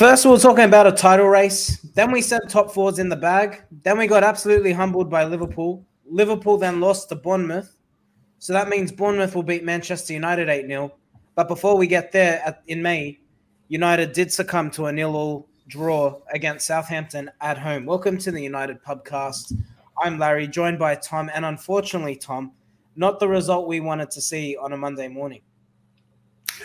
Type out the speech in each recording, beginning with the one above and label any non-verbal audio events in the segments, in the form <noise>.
First, we were talking about a title race. Then we said top fours in the bag. Then we got absolutely humbled by Liverpool. Liverpool then lost to Bournemouth. So that means Bournemouth will beat Manchester United 8 0. But before we get there at, in May, United did succumb to a nil all draw against Southampton at home. Welcome to the United Pubcast. I'm Larry, joined by Tom. And unfortunately, Tom, not the result we wanted to see on a Monday morning.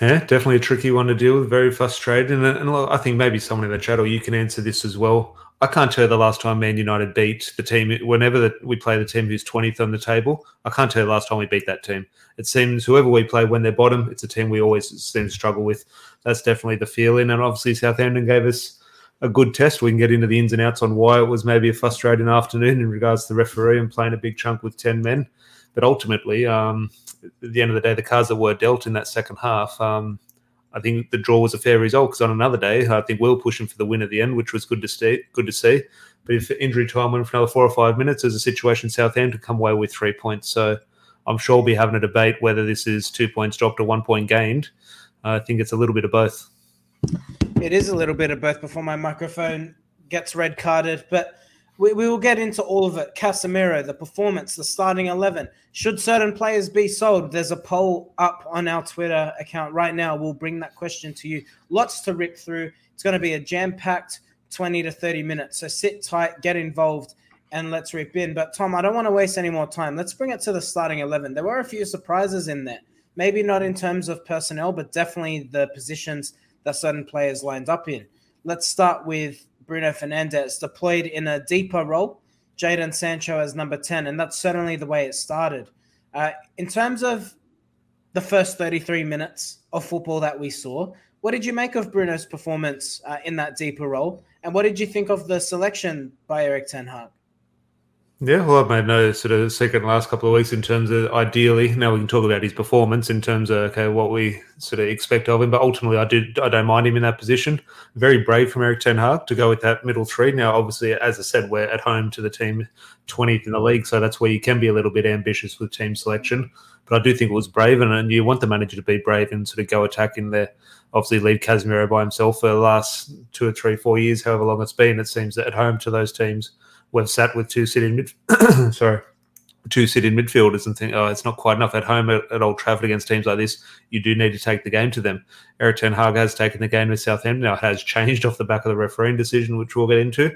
Yeah, definitely a tricky one to deal with. Very frustrating, and, and I think maybe someone in the chat or you can answer this as well. I can't tell the last time Man United beat the team. Whenever the, we play the team who's twentieth on the table, I can't tell the last time we beat that team. It seems whoever we play when they're bottom, it's a team we always seem to struggle with. That's definitely the feeling, and obviously Southampton gave us a good test. We can get into the ins and outs on why it was maybe a frustrating afternoon in regards to the referee and playing a big chunk with ten men. But ultimately, um, at the end of the day, the cards that were dealt in that second half, um, I think the draw was a fair result because on another day, I think we were pushing for the win at the end, which was good to see. Good to see. But if injury time went for another four or five minutes, there's a situation Southampton come away with three points. So I'm sure we'll be having a debate whether this is two points dropped or one point gained. I think it's a little bit of both. It is a little bit of both before my microphone gets red carded, but we, we will get into all of it. Casemiro, the performance, the starting 11. Should certain players be sold? There's a poll up on our Twitter account right now. We'll bring that question to you. Lots to rip through. It's going to be a jam packed 20 to 30 minutes. So sit tight, get involved, and let's rip in. But Tom, I don't want to waste any more time. Let's bring it to the starting 11. There were a few surprises in there. Maybe not in terms of personnel, but definitely the positions that certain players lined up in. Let's start with Bruno Fernandes deployed in a deeper role, Jadon Sancho as number 10, and that's certainly the way it started. Uh, in terms of the first 33 minutes of football that we saw, what did you make of Bruno's performance uh, in that deeper role? And what did you think of the selection by Erik Ten Hag? Yeah, well, I've made no sort of second last couple of weeks in terms of ideally. Now we can talk about his performance in terms of okay what we sort of expect of him. But ultimately, I did I don't mind him in that position. Very brave from Erik Ten Hag to go with that middle three. Now, obviously, as I said, we're at home to the team twentieth in the league, so that's where you can be a little bit ambitious with team selection. But I do think it was brave, and, and you want the manager to be brave and sort of go attacking there. Obviously, leave Casemiro by himself for the last two or three, four years, however long it's been. It seems that at home to those teams we've sat with two sitting mid <coughs> sorry two sitting midfielders and think oh it's not quite enough at home at, at Old Trafford against teams like this. You do need to take the game to them. Erik Ten Hag has taken the game with Southampton. Now it has changed off the back of the refereeing decision which we'll get into.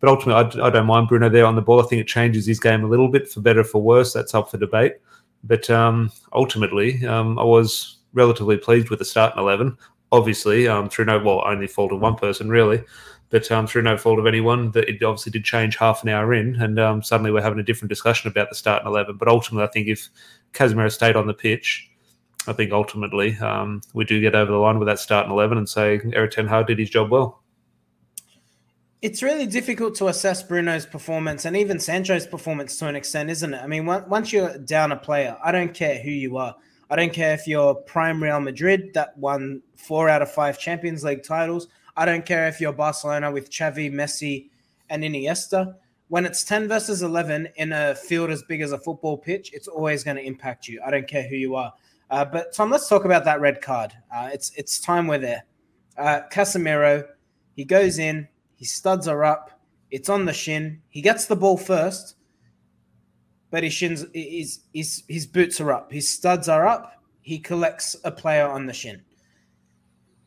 But ultimately I, I, don't mind Bruno there on the ball. I think it changes his game a little bit for better for worse. That's up for debate. But um, ultimately um, I was relatively pleased with the starting 11 obviously um, through no well only fault of one person really but um, through no fault of anyone, that it obviously did change half an hour in, and um, suddenly we're having a different discussion about the starting eleven. But ultimately, I think if Casemiro stayed on the pitch, I think ultimately um, we do get over the line with that starting eleven and say Erik Ten Hag did his job well. It's really difficult to assess Bruno's performance and even Sancho's performance to an extent, isn't it? I mean, once you're down a player, I don't care who you are. I don't care if you're prime Real Madrid that won four out of five Champions League titles. I don't care if you're Barcelona with Xavi, Messi, and Iniesta. When it's 10 versus 11 in a field as big as a football pitch, it's always going to impact you. I don't care who you are. Uh, but Tom, let's talk about that red card. Uh, it's it's time we're there. Uh, Casemiro, he goes in, he studs are up. It's on the shin. He gets the ball first, but his shins, his, his, his boots are up. His studs are up. He collects a player on the shin.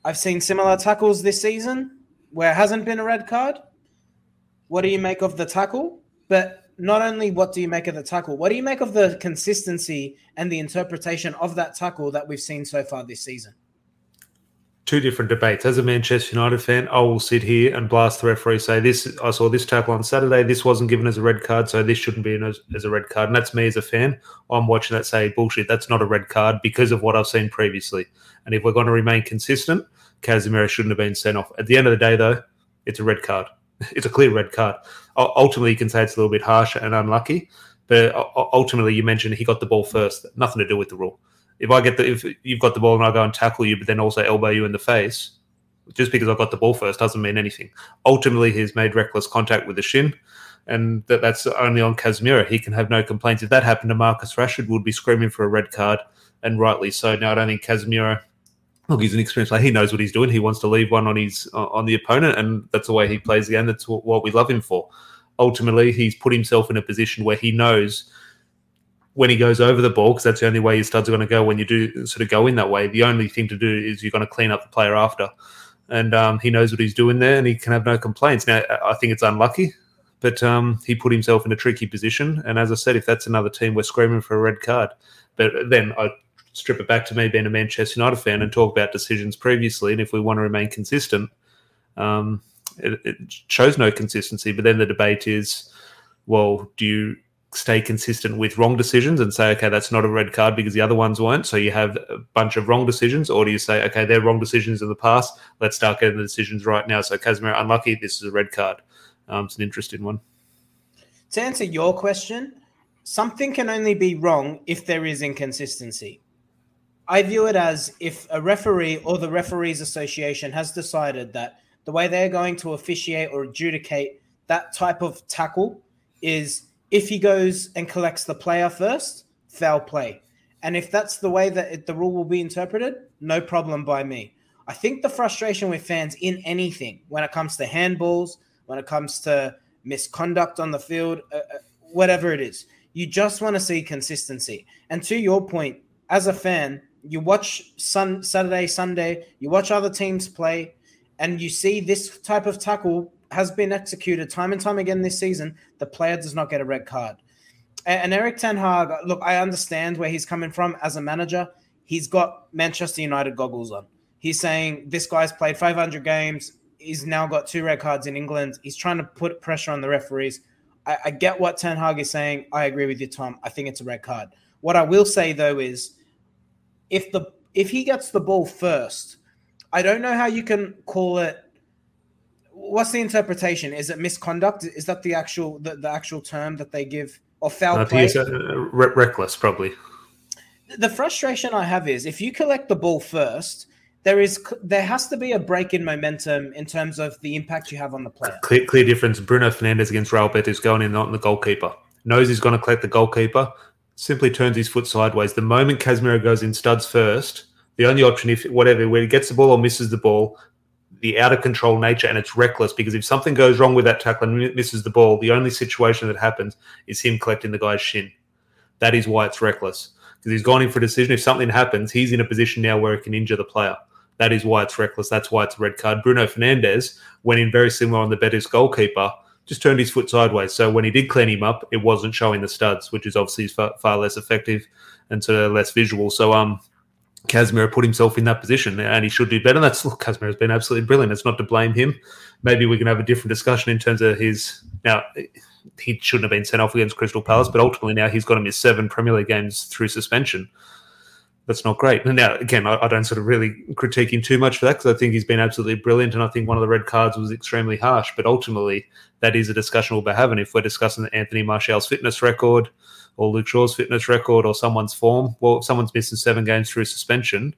I've seen similar tackles this season where hasn't been a red card. What do you make of the tackle? But not only what do you make of the tackle, what do you make of the consistency and the interpretation of that tackle that we've seen so far this season? Two different debates. As a Manchester United fan, I will sit here and blast the referee, say this. I saw this tackle on Saturday. This wasn't given as a red card, so this shouldn't be as, as a red card. And that's me as a fan. I'm watching that say bullshit. That's not a red card because of what I've seen previously. And if we're going to remain consistent, Casemiro shouldn't have been sent off. At the end of the day, though, it's a red card. <laughs> It's a clear red card. Ultimately, you can say it's a little bit harsh and unlucky, but ultimately, you mentioned he got the ball first. Nothing to do with the rule. If I get the if you've got the ball and I go and tackle you, but then also elbow you in the face, just because I've got the ball first doesn't mean anything. Ultimately, he's made reckless contact with the shin, and that, that's only on Casemiro. He can have no complaints. If that happened to Marcus Rashford, would be screaming for a red card, and rightly so. Now, I don't think Casemiro look, he's an experienced player. He knows what he's doing. He wants to leave one on his uh, on the opponent, and that's the way he plays the game. That's what, what we love him for. Ultimately, he's put himself in a position where he knows when he goes over the ball, because that's the only way your studs are going to go when you do sort of go in that way. The only thing to do is you're going to clean up the player after. And um, he knows what he's doing there and he can have no complaints. Now, I think it's unlucky, but um, he put himself in a tricky position. And as I said, if that's another team, we're screaming for a red card. But then I strip it back to me being a Manchester United fan and talk about decisions previously. And if we want to remain consistent, um, it, it shows no consistency. But then the debate is, well, do you stay consistent with wrong decisions and say, okay, that's not a red card because the other ones weren't. So you have a bunch of wrong decisions, or do you say, okay, they're wrong decisions in the past. Let's start getting the decisions right now. So Casemiro unlucky. This is a red card. Um, it's an interesting one. To answer your question, something can only be wrong if there is inconsistency. I view it as if a referee or the referees association has decided that the way they're going to officiate or adjudicate that type of tackle is if he goes and collects the player first, foul play. And if that's the way that it, the rule will be interpreted, no problem by me. I think the frustration with fans in anything, when it comes to handballs, when it comes to misconduct on the field, uh, uh whatever it is, you just want to see consistency. And to your point, as a fan, you watch sun, Saturday, Sunday, you watch other teams play, and you see this type of tackle has been executed time and time again this season, the player does not get a red card. And Erik Ten Hag, look, I understand where he's coming from as a manager. He's got Manchester United goggles on. He's saying this guy's played 500 games. He's now got two red cards in England. He's trying to put pressure on the referees. I, I get what Ten Hag is saying. I agree with you, Tom. I think it's a red card. What I will say though is, if the if he gets the ball first, I don't know how you can call it what's the interpretation? Is it misconduct? Is that the actual the, the actual term that they give or foul uh, play? Uh, re- reckless, probably. The frustration I have is if you collect the ball first, there is there has to be a break in momentum in terms of the impact you have on the player. Clear, clear difference. Bruno Fernandes against Real Betis going in on the goalkeeper. Knows he's going to collect the goalkeeper. Simply turns his foot sideways. The moment Casemiro goes in studs first, the only option if whatever where he gets the ball or misses the ball, the out of control nature and it's reckless because if something goes wrong with that tackle and misses the ball, the only situation that happens is him collecting the guy's shin. That is why it's reckless because he's gone in for a decision. If something happens, he's in a position now where it can injure the player. That is why it's reckless. That's why it's a red card. Bruno Fernandes went in very similar on the Betis goalkeeper, just turned his foot sideways. So when he did clean him up, it wasn't showing the studs, which is obviously far, far less effective and sort of less visual. So um, Casemiro put himself in that position and he should do better. That's look, Casemiro's been absolutely brilliant. It's not to blame him. Maybe we can have a different discussion in terms of his now he shouldn't have been sent off against Crystal Palace, but ultimately now he's got to miss seven Premier League games through suspension. That's not great. And now again, I, I don't sort of really critique him too much for that because I think he's been absolutely brilliant, and I think one of the red cards was extremely harsh. But ultimately, that is a discussion we'll be having if we're discussing Anthony Martial's fitness record or Luke Shaw's fitness record or someone's form. Well, if someone's missing seven games through suspension,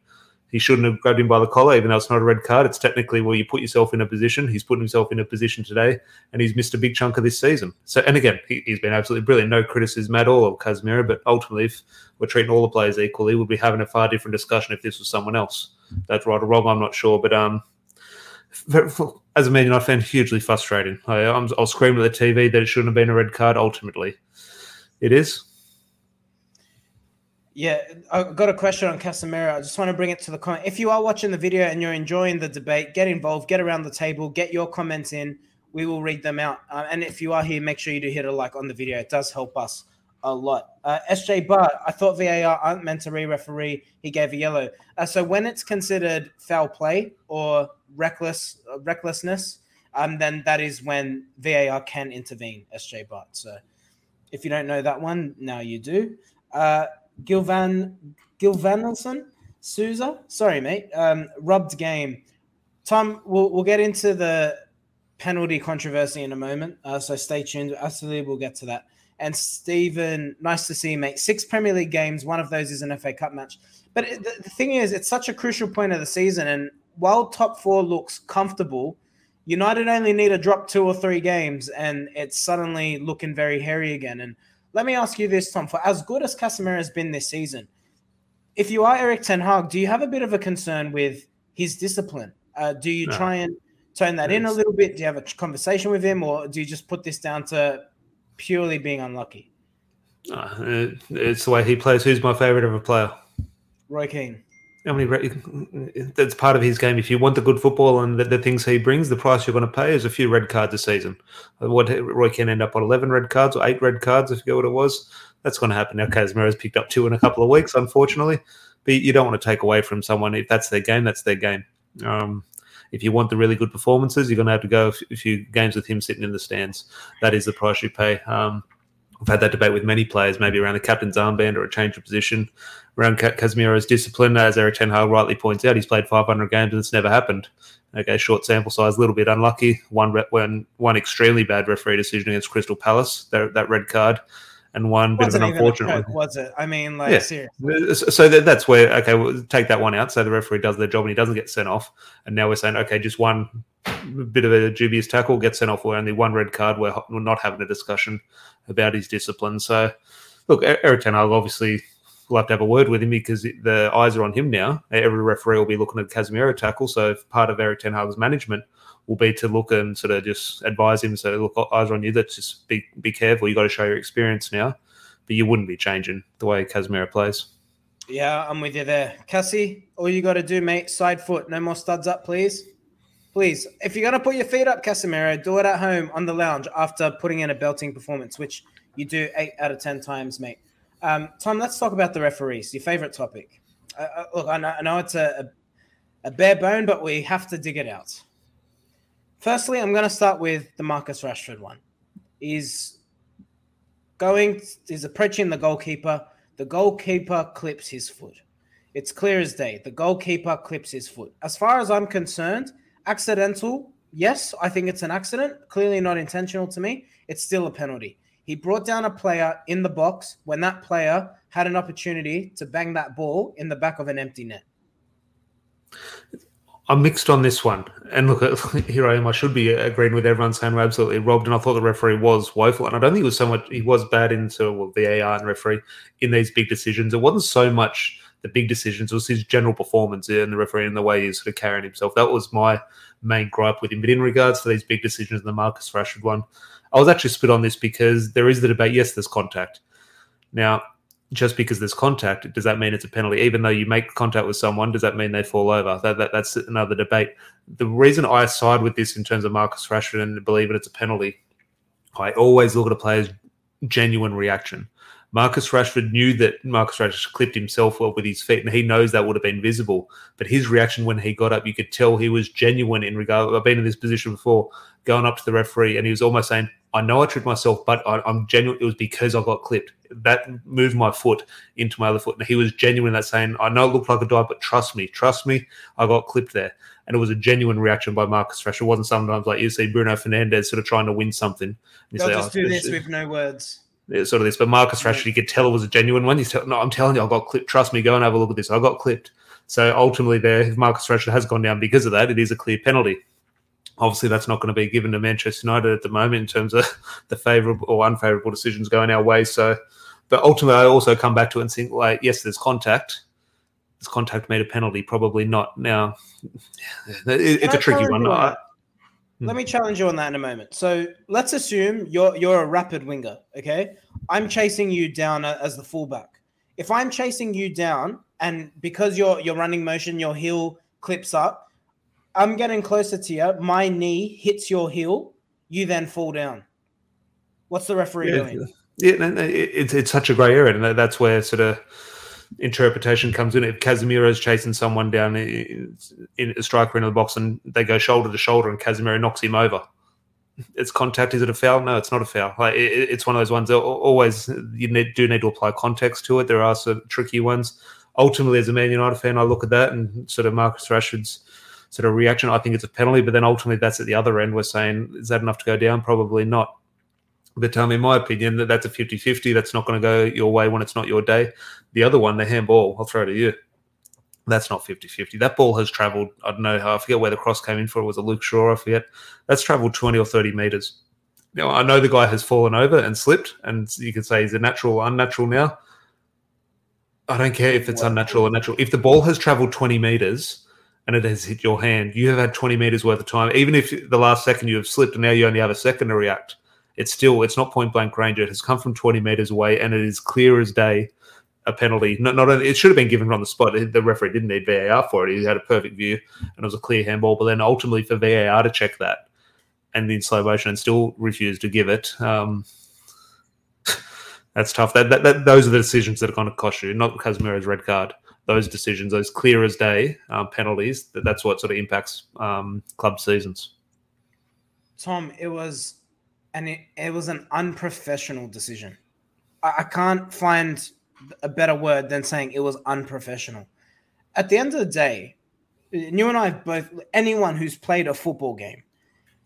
he shouldn't have grabbed him by the collar, even though it's not a red card. It's technically where you put yourself in a position. He's put himself in a position today, and he's missed a big chunk of this season. So, and again, he, has been absolutely brilliant. No criticism at all of Casemiro, but ultimately, if we're treating all the players equally, we'd be having a far different discussion if this was someone else. That's right or wrong, I'm not sure, but um, as a Man United fan, hugely frustrating. I, I'm, I'll scream at the TV that it shouldn't have been a red card. Ultimately, it is. Yeah, I've got a question on Casemiro. I just want to bring it to the comment. If you are watching the video and you're enjoying the debate, get involved, get around the table, get your comments in. We will read them out. Uh, and if you are here, make sure you do hit a like on the video. It does help us a lot. Uh, SJ Bart, I thought VAR aren't meant to re-referee. He gave a yellow. Uh, so when it's considered foul play or reckless uh, recklessness, um, then that is when VAR can intervene. SJ Bart. So if you don't know that one, now you do. Uh, Gilvan Gilvanelson Souza. Sorry, mate. Um, rubbed game. Tom, we'll we'll get into the penalty controversy in a moment. Uh, so stay tuned. Absolutely, we'll get to that. And Stephen, nice to see you, mate. Six Premier League games. One of those is an FA Cup match. But the, the thing is, it's such a crucial point of the season. And while top four looks comfortable, United only need to drop two or three games, and it's suddenly looking very hairy again. And let me ask you this, Tom: For as good as Casemiro has been this season, if you are Erik Ten Hag, do you have a bit of a concern with his discipline? Uh, do you no. try and tone that in a little bit? Do you have a conversation with him, or do you just put this down to purely being unlucky? Uh, it's the way he plays. Who's my favorite of a player? Roy Keane. I mean, that's part of his game. If you want the good football and the, the, things he brings, the price you're going to pay is a few red cards a season. What Roy can end up on eleven red cards or eight red cards, if you get what it was. That's going to happen. Now, Casemiro's picked up two in a couple of weeks, unfortunately, but you don't want to take away from someone if that's their game. That's their game. Um, if you want the really good performances, you're going to have to go a few games with him sitting in the stands. That is the price you pay. Um, I've had that debate with many players, maybe around the captain's armband or a change of position, around Casemiro's discipline. As Erik Ten Hag rightly points out, he's played 500 games and it's never happened. Okay, short sample size, a little bit unlucky. One one one extremely bad referee decision against Crystal Palace, that, that red card, and one bit of an unfortunate one. Was it? I mean, like, yeah. seriously. So that's where okay, we'll take that one out. So the referee does their job and he doesn't get sent off, and now we're saying okay, just one bit of a dubious tackle gets sent off. We're only one red card. We're not having a discussion about his discipline. So, look, Erik Ten Hag obviously will have to have a word with him because the eyes are on him now. Every referee will be looking at Casemiro tackle. So, part of Erik Ten Hag's management will be to look and sort of just advise him. So, look, eyes are on you. Let's just be be careful. You got to show your experience now. But you wouldn't be changing the way Casemiro plays. Yeah, I'm with you there. Cassie, all you got to do, mate, side foot. No more studs up, please. Please, if you're going to put your feet up, Casemiro, do it at home on the lounge after putting in a belting performance, which you do eight out of 10 times, mate. Um, Tom, let's talk about the referees, your favorite topic. Uh, uh, look, I know, I know it's a, a, a, bare bone, but we have to dig it out. Firstly, I'm going to start with the Marcus Rashford one. Is going, he's approaching the goalkeeper. The goalkeeper clips his foot. It's clear as day. The goalkeeper clips his foot. As far as I'm concerned, Accidental, yes, I think it's an accident. Clearly not intentional to me. It's still a penalty. He brought down a player in the box when that player had an opportunity to bang that ball in the back of an empty net. I'm mixed on this one. And look, <laughs> here I am. I should be agreeing with everyone saying we're absolutely robbed. And I thought the referee was woeful. And I don't think it was so much, he was bad into well, VAR and referee in these big decisions. It wasn't so much the big decisions. It was his general performance in the referee and the way he's sort of carrying himself. That was my main gripe with him. But in regards to these big decisions, the Marcus Rashford one, I was actually split on this because there is the debate. Yes, there's contact. Now, just because there's contact, does that mean it's a penalty? Even though you make contact with someone, does that mean they fall over? That, that that's another debate. The reason I side with this in terms of Marcus Rashford and believe it, it's a penalty, I always look at a player's genuine reaction. Marcus Rashford knew that Marcus Rashford clipped himself well with his feet, and he knows that would have been visible. But his reaction when he got up, you could tell he was genuine in regard. I've been in this position before, going up to the referee, and he was almost saying, "I know I tripped myself, but I, am genuine. It was because I got clipped. That moved my foot into my other foot." And he was genuine in that saying, "I know it looked like a dive, but trust me, trust me, I got clipped there." And it was a genuine reaction by Marcus Rashford. It wasn't sometimes like you see Bruno Fernandes sort of trying to win something. They'll say, just oh, do this with no words sort of this. But Marcus Rashford, you could tell it was a genuine one. He's tell, no, I'm telling you, I got clipped. Trust me, go and have a look at this. I got clipped. So ultimately, there, if Marcus Rashford has gone down because of that, it is a clear penalty. Obviously, that's not going to be given to Manchester United at the moment in terms of <laughs> the favourable or unfavourable decisions going our way. So, but ultimately, I also come back to it and think, like, yes, there's contact. Has contact made a penalty? Probably not. Now, <laughs> it, it's a tricky one. I, Hmm. let me challenge you on that in a moment. So let's assume you're you're a rapid winger. Okay, I'm chasing you down as the fullback. If I'm chasing you down, and because you're you're running motion, your heel clips up, I'm getting closer to you. My knee hits your heel. You then fall down. What's the referee yeah, doing? Yeah, it's it's such a grey area, and that's where sort of interpretation comes in. If Casemiro is chasing someone down in, in a striker into the box and they go shoulder to shoulder and Casemiro knocks him over, it's contact. Is it a foul? No, it's not a foul. Like it, it's one of those ones. That always you need, do need to apply context to it. There are some tricky ones. Ultimately, as a Man United fan, I look at that and sort of Marcus Rashford's sort of reaction. I think it's a penalty, but then ultimately that's at the other end. We're saying is that enough to go down? Probably not. But um, in my opinion, that that's a 50-50. That's not going to go your way when it's not your day. The other one, the handball, I'll throw to you. That's not 50-50. That ball has travelled, I don't know, how I forget where the cross came in for. It was a Luke Shaw, I forget. That's travelled 20 or 30 metres. Now, I know the guy has fallen over and slipped, and you could say he's a natural, or unnatural now. I don't care if it's unnatural or natural. If the ball has traveled 20 meters and it has hit your hand, you have had 20 meters worth of time. Even if the last second you have slipped and now you only have a second to react, it's still it's not point blank range. It has come from 20 meters away and it is clear as day a penalty. Not, not only, it should have been given on the spot. The referee didn't need VAR for it. He had a perfect view and it was a clear handball. But then ultimately for VAR to check that and in slow motion and still refuse to give it. Um, <laughs> that's tough. That, that, that, those are the decisions that are going to cost you, not Casemiro's red card. Those decisions, those clear as day um, penalties, that, that's what sort of impacts um, club seasons. Tom, it was and it, it was an unprofessional decision. I, I can't find a better word than saying it was unprofessional. At the end of the day, you and I both, anyone who's played a football game,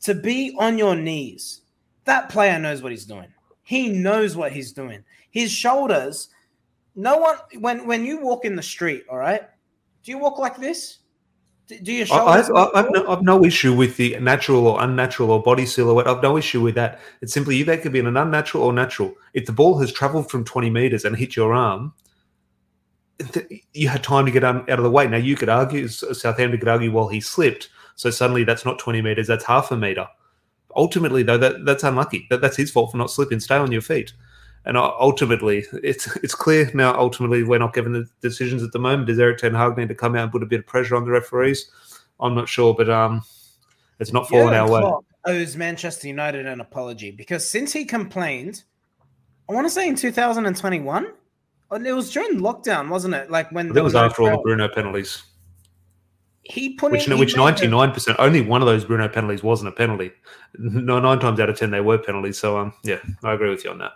to be on your knees, that player knows what he's doing. He knows what he's doing. His shoulders, no one, when, when you walk in the street, all right, do you walk like this? Do you? I, I've, no, no issue with the natural or unnatural or body silhouette. I've no issue with that. It's simply that could be an unnatural or natural. If the ball has traveled from 20 meters and hit your arm, you had time to get out of the way. Now you could argue, Southampton could argue, well, he slipped, so suddenly that's not 20 meters, that's half a meter. Ultimately, though, that, that's unlucky. That, that's his fault for not slipping. Stay on your feet. And ultimately, it's it's clear now. Ultimately, we're not given the decisions at the moment. Does Erik Ten Hag need to come out and put a bit of pressure on the referees? I'm not sure, but um, it's not falling our way. Owes Manchester United an apology because since he complained, I want to say in 2021, it was during lockdown, wasn't it? Like when it was after all the Bruno penalties. He put which, in, which 99 percent only one of those Bruno penalties wasn't a penalty. No, nine times out of ten they were penalties. So um, yeah, I agree with you on that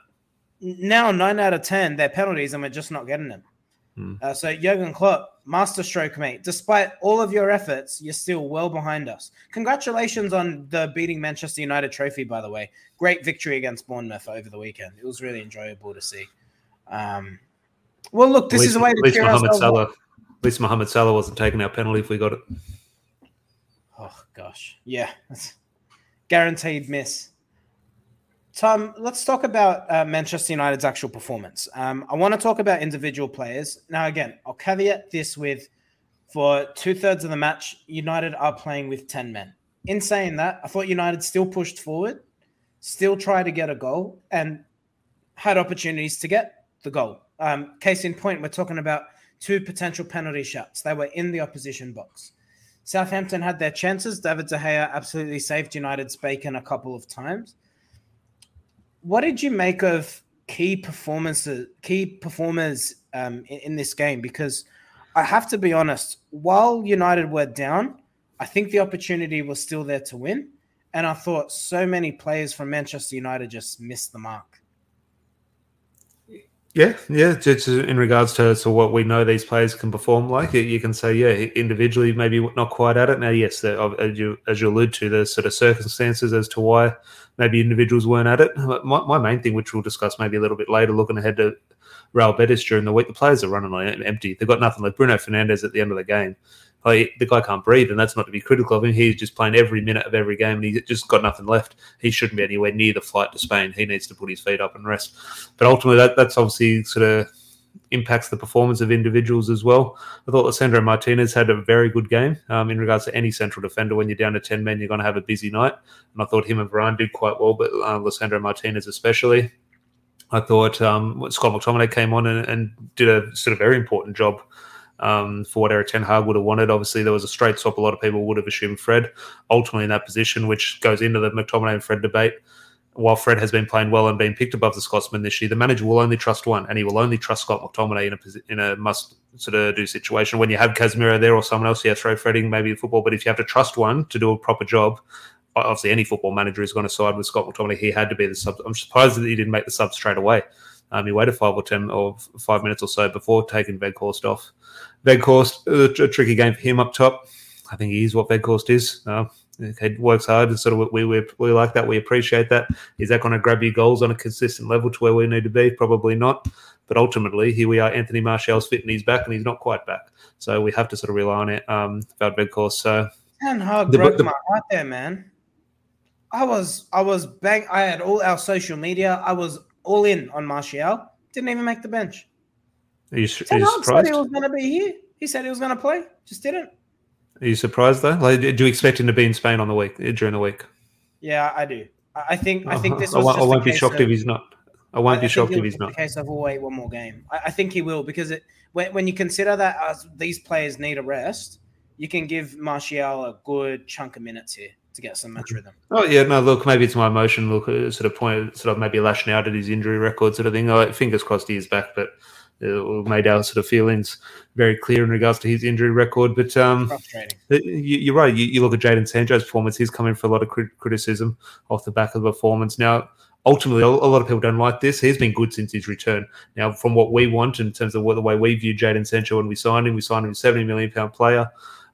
now nine out of ten they're penalties and we're just not getting them. Hmm. Uh, so Jurgen Klopp, masterstroke, mate. Despite all of your efforts, you're still well behind us. Congratulations on the beating Manchester United trophy, by the way. Great victory against Bournemouth over the weekend. It was really enjoyable to see. Um, well, look, this least, is a way to Mohamed Salah. At least Mohamed Salah wasn't taking our penalty if we got it. Oh gosh, yeah, <laughs> guaranteed miss. Tom, let's talk about uh, Manchester United's actual performance. Um, I want to talk about individual players. Now, again, I'll caveat this with for two thirds of the match, United are playing with 10 men. In saying that, I thought United still pushed forward, still tried to get a goal, and had opportunities to get the goal. Um, case in point, we're talking about two potential penalty shots. They were in the opposition box. Southampton had their chances. David De Gea absolutely saved United's bacon a couple of times what did you make of key performances, key performers um, in, in, this game? Because I have to be honest, while United were down, I think the opportunity was still there to win, and I thought so many players from Manchester United just missed the mark. Yeah, yeah. Just uh, in regards to, to what we know these players can perform like, you can say, yeah, individually maybe not quite at it. Now, yes, as you as you allude to, the sort of circumstances as to why maybe individuals weren't at it. My, my main thing, which we'll discuss maybe a little bit later, looking ahead to Real Betis during the week, the players are running on empty. They've got nothing. Like Bruno Fernandes at the end of the game, the guy can't breathe, and that's not to be critical of him. He's just playing every minute of every game, and he's just got nothing left. He shouldn't be anywhere near the flight to Spain. He needs to put his feet up and rest. But ultimately, that, that's obviously sort of impacts the performance of individuals as well. I thought Lisandro Martinez had a very good game um, in regards to any central defender. When you're down to 10 men, you're going to have a busy night. And I thought him and Varane did quite well, but uh, Lisandro Martinez especially. I thought um, Scott McTominay came on and, and, did a sort of very important job um, for what Erik Ten Hag would have wanted. Obviously, there was a straight swap. A lot of people would have assumed Fred ultimately in that position, which goes into the McTominay and Fred debate. While Fred has been playing well and been picked above the Scotsman this year, the manager will only trust one, and he will only trust Scott McTominay in a in a must sort of do situation. When you have Casemiro there or someone else, yeah, throw Fred maybe in football. But if you have to trust one to do a proper job, obviously any football manager is going to side with Scott McTominay. He had to be the sub. I'm surprised that he didn't make the sub straight away. Um, he waited five or ten or five minutes or so before taking Weghorst off. Weghorst, a, a tricky game for him up top. I think he is what Weghorst is. Uh, he works hard, and sort of we, we we like that. We appreciate that. Is that going to grab you goals on a consistent level to where we need to be? Probably not. But ultimately, here we are. Anthony Martial's fit and he's back, and he's not quite back. So we have to sort of rely on it. Um, about Weghorst. So and hard broke the, my heart there, man. I was I was bang. I had all our social media. I was all in on Martial. Didn't even make the bench. Are you, are you surprised? said he was going to be here. He said he was going to play, just didn't. Are you surprised though? Like, do you expect him to be in Spain on the week uh, during the week? Yeah, I do. I think I think <laughs> this was. I won't, I won't be shocked of, if he's not. I won't I, be shocked if he's not. The case of we'll wait one more game. I, I, think he will because it when, when you consider that as these players need a rest, you can give Martial a good chunk of minutes here to get some match rhythm. Oh yeah, no, look, maybe it's my emotion. Look, uh, sort of point, sort of maybe lashing out at his injury record, sort of thing. Oh, fingers crossed he is back, but uh, made our sort of feelings very clear in regards to his injury record. But um, you, are right. You, you, look at Jadon Sancho's performance; he's coming for a lot of criticism off the back of the performance. Now, ultimately, a lot of people don't like this. He's been good since his return. Now, from what we want in terms of what, the way we view Jadon Sancho when we signed him, we signed him a seventy million pound player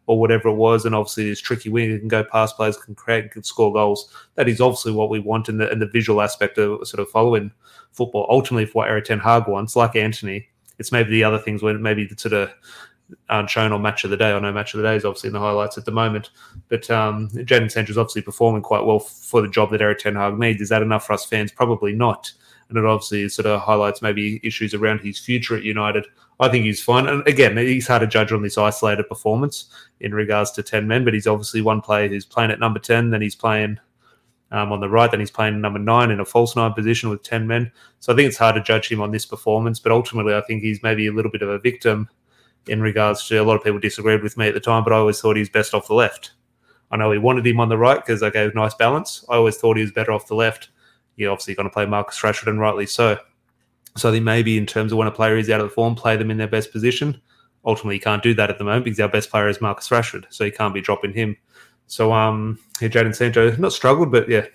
or whatever it was. And obviously, this tricky winger can go past players, can create, can score goals. That is obviously what we want in the, the visual aspect of sort of following football. Ultimately, for what Erik Ten Hag wants, like Antony, it's maybe the other things when maybe the sort of aren't shown on match of the day. I know match of the day is obviously in the highlights at the moment, but um, Jadon Sancho is obviously performing quite well for the job that Erik Ten Hag needs. Is that enough for us fans? Probably not. And it obviously sort of highlights maybe issues around his future at United. I think he's fine. And again, he's hard to judge on this isolated performance in regards to 10 men, but he's obviously one player who's playing at number 10, then he's playing um, on the right. Then he's playing number nine in a false nine position with 10 men. So I think it's hard to judge him on this performance, but ultimately, I think he's maybe a little bit of a victim in regards to a lot of people disagreed with me at the time, but I always thought he was best off the left. I know he wanted him on the right because I gave nice balance. I always thought he was better off the left. You're obviously going to play Marcus Rashford, and rightly so. So I think maybe in terms of when a player is out of the form, play them in their best position. Ultimately, you can't do that at the moment because our best player is Marcus Rashford, so you can't be dropping him. So um, yeah, Jadon Sancho not struggled, but yeah,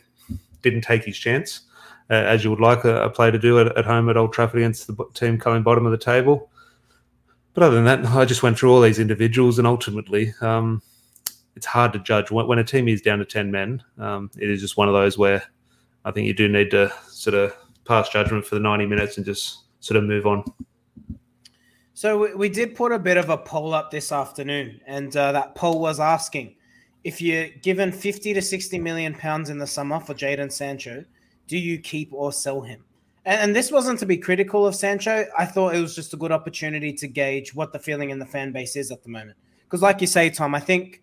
didn't take his chance uh, as you would like a, a player to do at, at home at Old Trafford against the team coming bottom of the table. But other than that, I just went through all these individuals, and ultimately, um, it's hard to judge when, when, a team is down to ten men. Um, it is just one of those where I think you do need to sort of pass judgment for the ninety minutes and just sort of move on. So we did put a bit of a poll up this afternoon, and uh, that poll was asking if you're given 50 to 60 million pounds in the summer for Jadon Sancho, do you keep or sell him? And, and, this wasn't to be critical of Sancho. I thought it was just a good opportunity to gauge what the feeling in the fan base is at the moment. Because, like you say, Tom, I think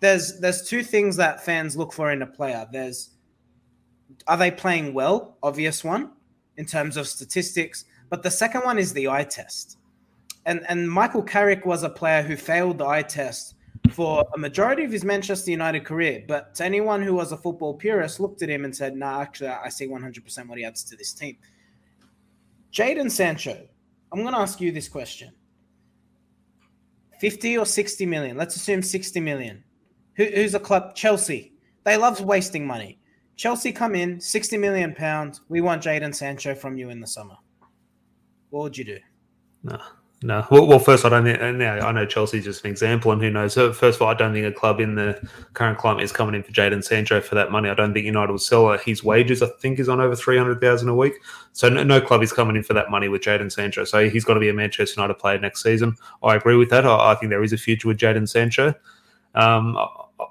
there's there's two things that fans look for in a player. There's are they playing well? Obvious one in terms of statistics, but the second one is the eye test. And and Michael Carrick was a player who failed the eye test for a majority of his Manchester United career. But to anyone who was a football purist looked at him and said, "Nah, actually, I see 100% what he adds to this team." Jadon Sancho, I'm going to ask you this question: 50 or 60 million? Let's assume 60 million. Who, who's a club? Chelsea. They love wasting money. Chelsea come in, 60 million pounds. We want Jadon Sancho from you in the summer. What would you do? No. No. Well, well, first, I don't think, I know Chelsea's just an example, and who knows. First of all, I don't think a club in the current climate is coming in for Jadon Sancho for that money. I don't think United will sell his wages. I think is on over 300000 a week. So no, no, club is coming in for that money with Jadon Sancho. So he's got to be a Manchester United player next season. I agree with that. I, I think there is a future with Jadon Sancho. Um,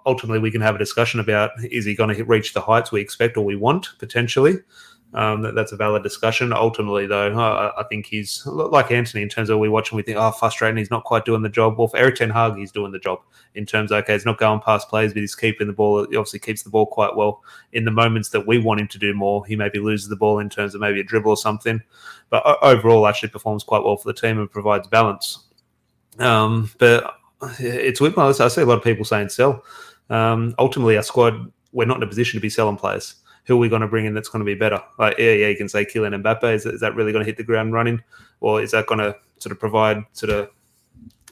ultimately, we can have a discussion about is he going to reach the heights we expect or we want potentially. Um, that, that's a valid discussion. Ultimately, though, I, I, think he's like Antony in terms of we watch him, we think, oh, frustrating, he's not quite doing the job. Well, for Erik Ten Hag, he's doing the job in terms of, okay, he's not going past plays, but he's keeping the ball. He obviously keeps the ball quite well. In the moments that we want him to do more, he maybe loses the ball in terms of maybe a dribble or something. But overall, actually performs quite well for the team and provides balance. Um, but it's with I see a lot of people saying sell. Um, ultimately, our squad, we're not in a position to be selling players who are we going to bring in that's going to be better? Like, yeah, yeah, you can say Kylian Mbappe. Is, is that really going to hit the ground running, or is that going to sort of provide sort of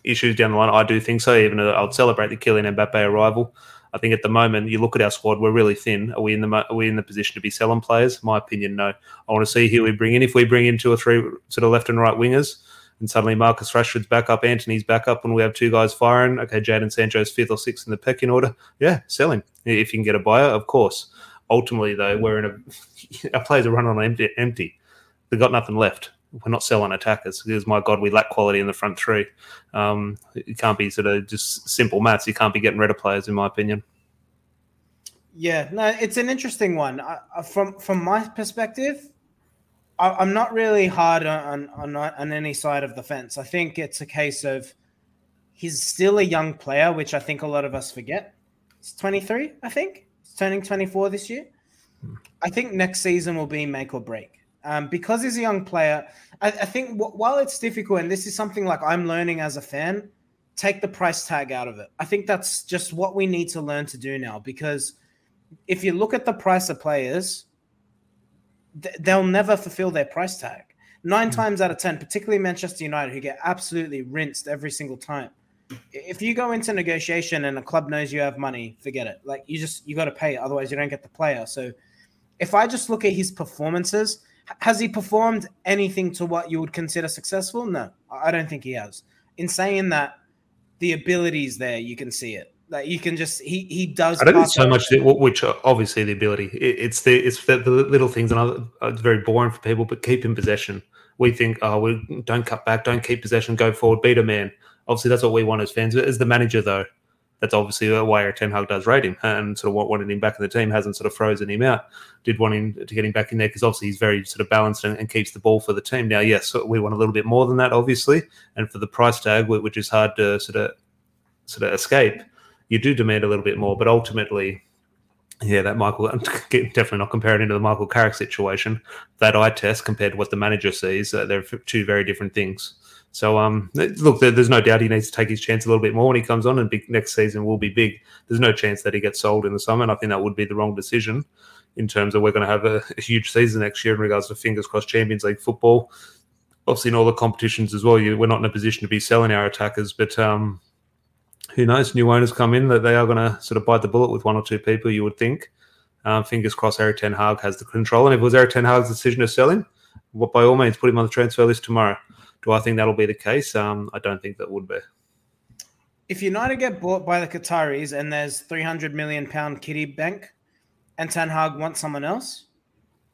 issues down the line? I do think so. Even though I'll celebrate the Kylian Mbappe arrival. I think at the moment, you look at our squad, we're really thin. Are we in the are we in the position to be selling players? My opinion, no. I want to see who we bring in. If we bring in two or three sort of left and right wingers, and suddenly Marcus Rashford's back up, Antony's back up, and we have two guys firing. Okay, Jadon Sancho's fifth or sixth in the pecking order. Yeah, sell him if you can get a buyer, of course ultimately, though, we're in a <laughs> our players are running on empty. empty. They've got nothing left. We're not selling attackers because, my God, we lack quality in the front three. Um, it can't be sort of just simple maths. You can't be getting rid of players, in my opinion. Yeah, no, it's an interesting one. I, from from my perspective, I, am not really hard on, on on any side of the fence. I think it's a case of he's still a young player, which I think a lot of us forget. He's 23, I think. He's turning 24 this year. Hmm. I think next season will be make or break. Um, because he's a young player, I, I think w- while it's difficult, and this is something like I'm learning as a fan, take the price tag out of it. I think that's just what we need to learn to do now because if you look at the price of players, they'll never fulfill their price tag. 9 mm times out of 10, particularly Manchester United, who get absolutely rinsed every single time. If you go into negotiation and a club knows you have money, forget it. Like you just you got to pay, otherwise you don't get the player. So if I just look at his performances, has he performed anything to what you would consider successful? No, I don't think he has. In saying that, the abilities there, you can see it. Like you can just he he does. I don't think so much the, which obviously the ability. It, it's the it's the, the, little things, and it's very boring for people. But keep in possession. We think, oh, we don't cut back, don't keep possession, go forward, beat a man. Obviously, that's what we want as fans. As the manager, though, that's obviously why Ten Hag does rate him and sort of wanted him back in the team, hasn't sort of frozen him out. Did want him to get him back in there because obviously he's very sort of balanced and, and, keeps the ball for the team. Now, yes, we want a little bit more than that, obviously, and for the price tag, which is hard to sort of sort of escape, you do demand a little bit more. But ultimately, yeah, that Michael I'm <laughs> definitely not comparing into the Michael Carrick situation. That eye test compared to what the manager sees, uh, they're two very different things. So, um, look, there's no doubt he needs to take his chance a little bit more when he comes on, and big, next season will be big. There's no chance that he gets sold in the summer, and I think that would be the wrong decision in terms of we're going to have a, a huge season next year in regards to fingers crossed Champions League football. Obviously, in all the competitions as well, you, we're not in a position to be selling our attackers, but um, who knows? New owners come in that they are going to sort of bite the bullet with one or two people. You would think. Um, fingers crossed, Erik Ten Hag has the control, and if it was Erik Ten Hag's decision to sell him, well, by all means, put him on the transfer list tomorrow. Do I think that'll be the case? Um, I don't think that would be. If United get bought by the Qataris and there's 300 million pound kitty bank, and Ten Hag wants someone else,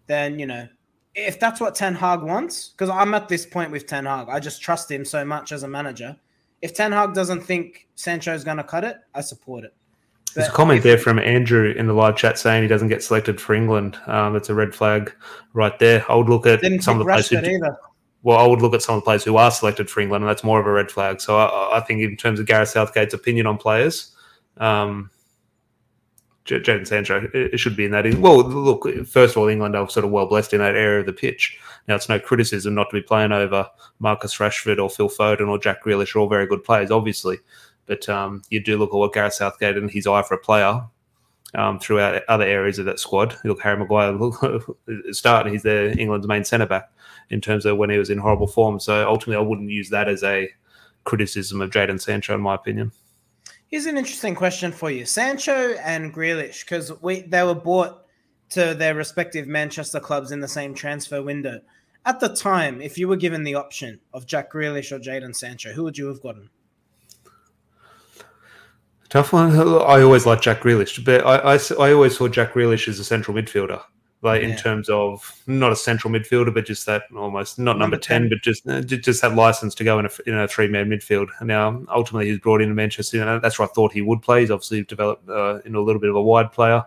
then you know if that's what Ten Hag wants, because I'm at this point with Ten Hag, I just trust him so much as a manager. If Ten Hag doesn't think Sancho is going to cut it, I support it. But There's a comment there from Andrew in the live chat saying he doesn't get selected for England. Um, it's a red flag right there. I would look at some of the players. Who, well, I would look at some of the players who are selected for England, and that's more of a red flag. So I, I think, in terms of Gareth Southgate's opinion on players, um, Jadon Sancho it should be in that. Well, look, first of all, England are sort of well blessed in that area of the pitch. Now, it's no criticism not to be playing over Marcus Rashford or Phil Foden or Jack Grealish are all very good players, obviously. But um, you do look at what Gareth Southgate and his eye for a player um, throughout other areas of that squad. You look, Harry Maguire <laughs> look, starting, he's the England's main centre back in terms of when he was in horrible form. So ultimately, I wouldn't use that as a criticism of Jadon Sancho, in my opinion. Here's an interesting question for you: Sancho and Grealish, because we they were bought to their respective Manchester clubs in the same transfer window. At the time, if you were given the option of Jack Grealish or Jadon Sancho, who would you have gotten? Tough one. I always liked Jack Grealish, but I, I, I always saw Jack Grealish as a central midfielder like yeah. in terms of not a central midfielder, but just that almost not number, number 10, 10, but just uh, just that license to go in a, in a three man midfield. Now, ultimately, he's brought into Manchester, and that's where I thought he would play. He's obviously developed uh, into a little bit of a wide player.